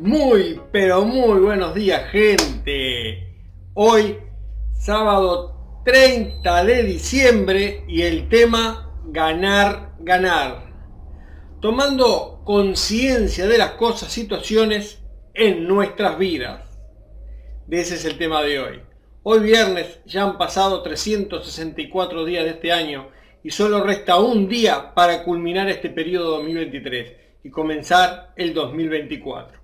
Muy, pero muy buenos días, gente. Hoy, sábado 30 de diciembre, y el tema ganar, ganar. Tomando conciencia de las cosas, situaciones en nuestras vidas. Ese es el tema de hoy. Hoy viernes ya han pasado 364 días de este año y solo resta un día para culminar este periodo 2023 y comenzar el 2024.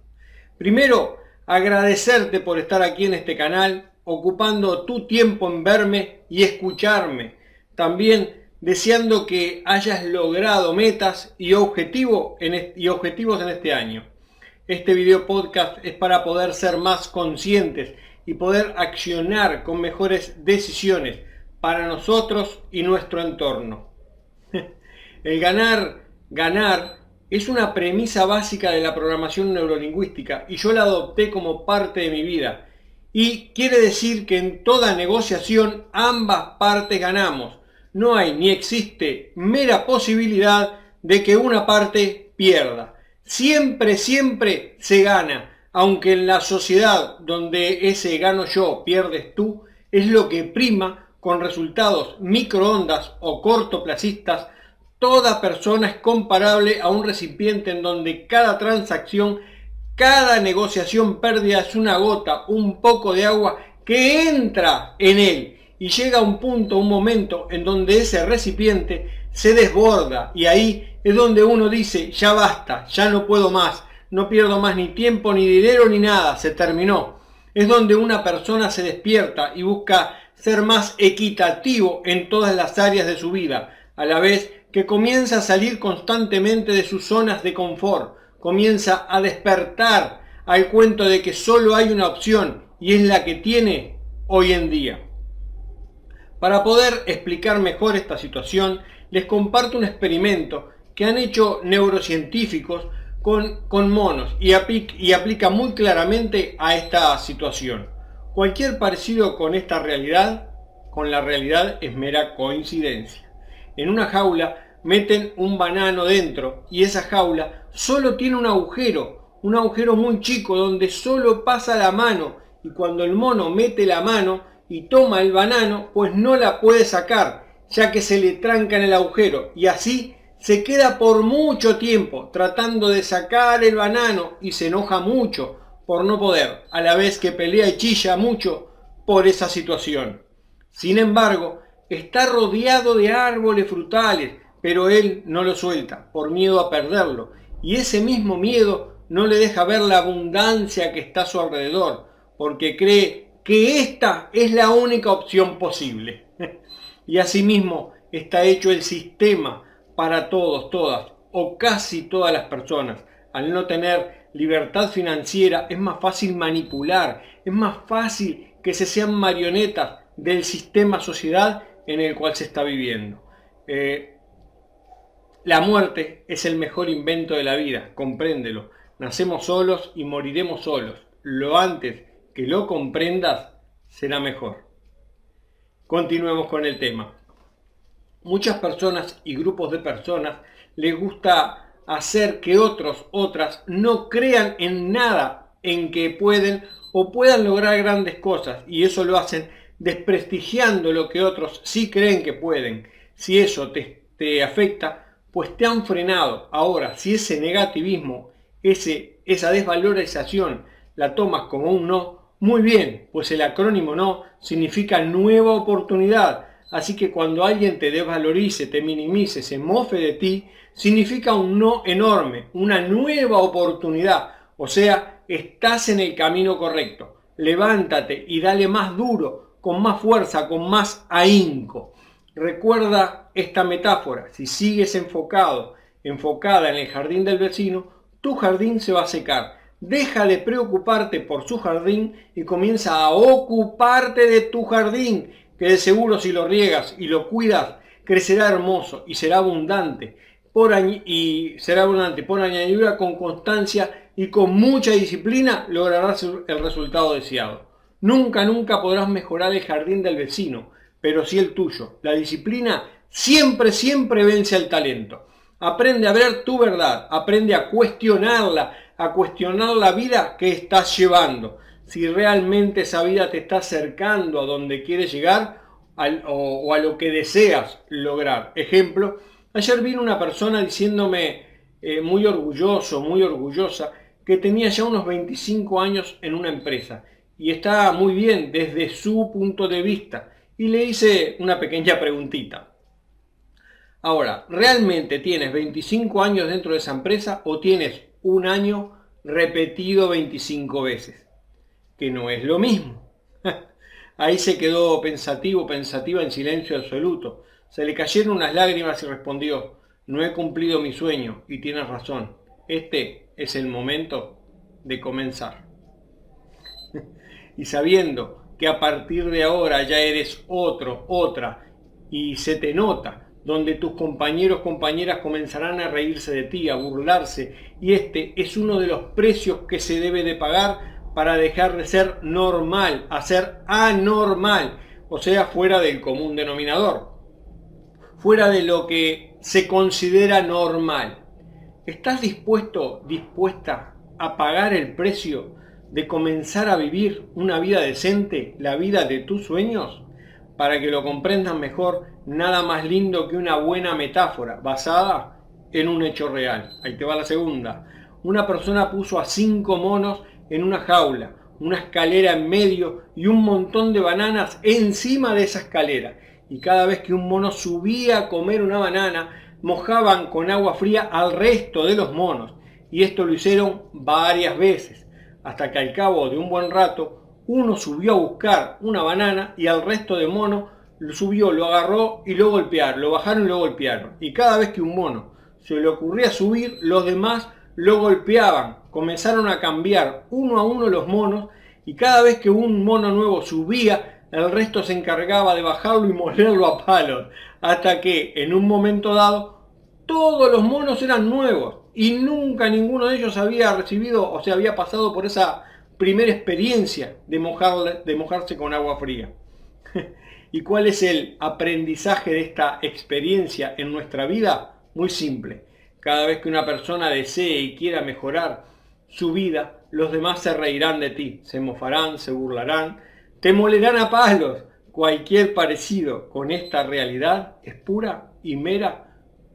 Primero, agradecerte por estar aquí en este canal, ocupando tu tiempo en verme y escucharme. También deseando que hayas logrado metas y, en y objetivos en este año. Este video podcast es para poder ser más conscientes y poder accionar con mejores decisiones para nosotros y nuestro entorno. El ganar, ganar es una premisa básica de la programación neurolingüística y yo la adopté como parte de mi vida. Y quiere decir que en toda negociación ambas partes ganamos. No hay ni existe mera posibilidad de que una parte pierda. Siempre, siempre se gana, aunque en la sociedad donde ese gano yo, pierdes tú, es lo que prima con resultados microondas o cortoplacistas, toda persona es comparable a un recipiente en donde cada transacción, cada negociación pérdida es una gota, un poco de agua que entra en él y llega a un punto, un momento en donde ese recipiente se desborda y ahí es donde uno dice, ya basta, ya no puedo más, no pierdo más ni tiempo, ni dinero, ni nada, se terminó. Es donde una persona se despierta y busca ser más equitativo en todas las áreas de su vida, a la vez que comienza a salir constantemente de sus zonas de confort, comienza a despertar al cuento de que solo hay una opción y es la que tiene hoy en día. Para poder explicar mejor esta situación, les comparto un experimento que han hecho neurocientíficos con, con monos y, y aplica muy claramente a esta situación. Cualquier parecido con esta realidad, con la realidad es mera coincidencia. En una jaula meten un banano dentro y esa jaula solo tiene un agujero, un agujero muy chico donde solo pasa la mano y cuando el mono mete la mano y toma el banano, pues no la puede sacar, ya que se le tranca en el agujero y así se queda por mucho tiempo tratando de sacar el banano y se enoja mucho por no poder, a la vez que pelea y chilla mucho por esa situación. Sin embargo, está rodeado de árboles frutales, pero él no lo suelta por miedo a perderlo, y ese mismo miedo no le deja ver la abundancia que está a su alrededor, porque cree que esta es la única opción posible. y asimismo está hecho el sistema para todos, todas, o casi todas las personas, al no tener libertad financiera, es más fácil manipular, es más fácil que se sean marionetas del sistema sociedad en el cual se está viviendo. Eh, la muerte es el mejor invento de la vida, compréndelo. Nacemos solos y moriremos solos. Lo antes que lo comprendas, será mejor. Continuemos con el tema. Muchas personas y grupos de personas les gusta hacer que otros, otras, no crean en nada en que pueden o puedan lograr grandes cosas y eso lo hacen desprestigiando lo que otros sí creen que pueden. Si eso te, te afecta, pues te han frenado. Ahora, si ese negativismo, ese, esa desvalorización la tomas como un no, muy bien, pues el acrónimo no significa nueva oportunidad. Así que cuando alguien te desvalorice, te minimice, se mofe de ti, significa un no enorme, una nueva oportunidad. O sea, estás en el camino correcto. Levántate y dale más duro, con más fuerza, con más ahínco. Recuerda esta metáfora. Si sigues enfocado, enfocada en el jardín del vecino, tu jardín se va a secar. Deja de preocuparte por su jardín y comienza a ocuparte de tu jardín, que de seguro si lo riegas y lo cuidas, crecerá hermoso y será abundante por y será abundante por añadidura con constancia y con mucha disciplina lograrás el resultado deseado. Nunca, nunca podrás mejorar el jardín del vecino, pero sí el tuyo. La disciplina siempre, siempre vence al talento. Aprende a ver tu verdad, aprende a cuestionarla, a cuestionar la vida que estás llevando. Si realmente esa vida te está acercando a donde quieres llegar o, a lo que deseas lograr. Ejemplo, ayer vino una persona diciéndome eh, muy orgulloso, muy orgullosa, que tenía ya unos 25 años en una empresa y está muy bien desde su punto de vista. Y le hice una pequeña preguntita. Ahora, ¿realmente tienes 25 años dentro de esa empresa o tienes un año repetido 25 veces? Que no es lo mismo. Ahí se quedó pensativo, pensativa en silencio absoluto. Se le cayeron unas lágrimas y respondió, no he cumplido mi sueño y tienes razón. Este es el momento de comenzar. y sabiendo que a partir de ahora ya eres otro, otra, y se te nota, donde tus compañeros, compañeras comenzarán a reírse de ti, a burlarse, y este es uno de los precios que se debe de pagar para dejar de ser normal, a ser anormal, o sea, fuera del común denominador, fuera de lo que se considera normal. ¿Estás dispuesto, dispuesta a pagar el precio de comenzar a vivir una vida decente, la vida de tus sueños? Para que lo comprendan mejor, nada más lindo que una buena metáfora basada en un hecho real. Ahí te va la segunda. Una persona puso a cinco monos en una jaula, una escalera en medio y un montón de bananas encima de esa escalera. Y cada vez que un mono subía a comer una banana, mojaban con agua fría al resto de los monos. Y esto lo hicieron varias veces, hasta que al cabo de un buen rato uno subió a buscar una banana y al resto de monos lo subió, lo agarró y lo golpearon, lo bajaron y lo golpearon. Y cada vez que un mono se le ocurría subir, los demás lo golpeaban. Comenzaron a cambiar uno a uno los monos y cada vez que un mono nuevo subía, el resto se encargaba de bajarlo y molerlo a palos. Hasta que en un momento dado todos los monos eran nuevos y nunca ninguno de ellos había recibido o se había pasado por esa primera experiencia de, de mojarse con agua fría. ¿Y cuál es el aprendizaje de esta experiencia en nuestra vida? Muy simple. Cada vez que una persona desee y quiera mejorar su vida, los demás se reirán de ti, se mofarán, se burlarán, te molerán a palos. Cualquier parecido con esta realidad es pura y mera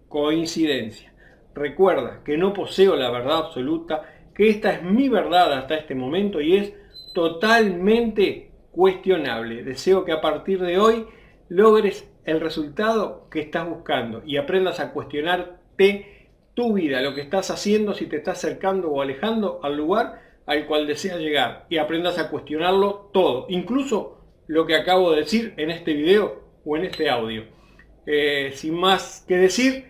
coincidencia. Recuerda que no poseo la verdad absoluta, que esta es mi verdad hasta este momento y es totalmente cuestionable. Deseo que a partir de hoy logres el resultado que estás buscando y aprendas a cuestionarte tu vida, lo que estás haciendo, si te estás acercando o alejando al lugar al cual deseas llegar y aprendas a cuestionarlo todo, incluso lo que acabo de decir en este video o en este audio. Eh, sin más que decir,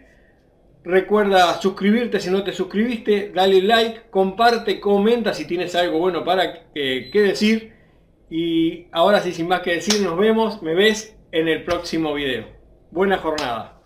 Recuerda suscribirte si no te suscribiste, dale like, comparte, comenta si tienes algo bueno para eh, que decir. Y ahora sí, sin más que decir, nos vemos, me ves en el próximo video. Buena jornada.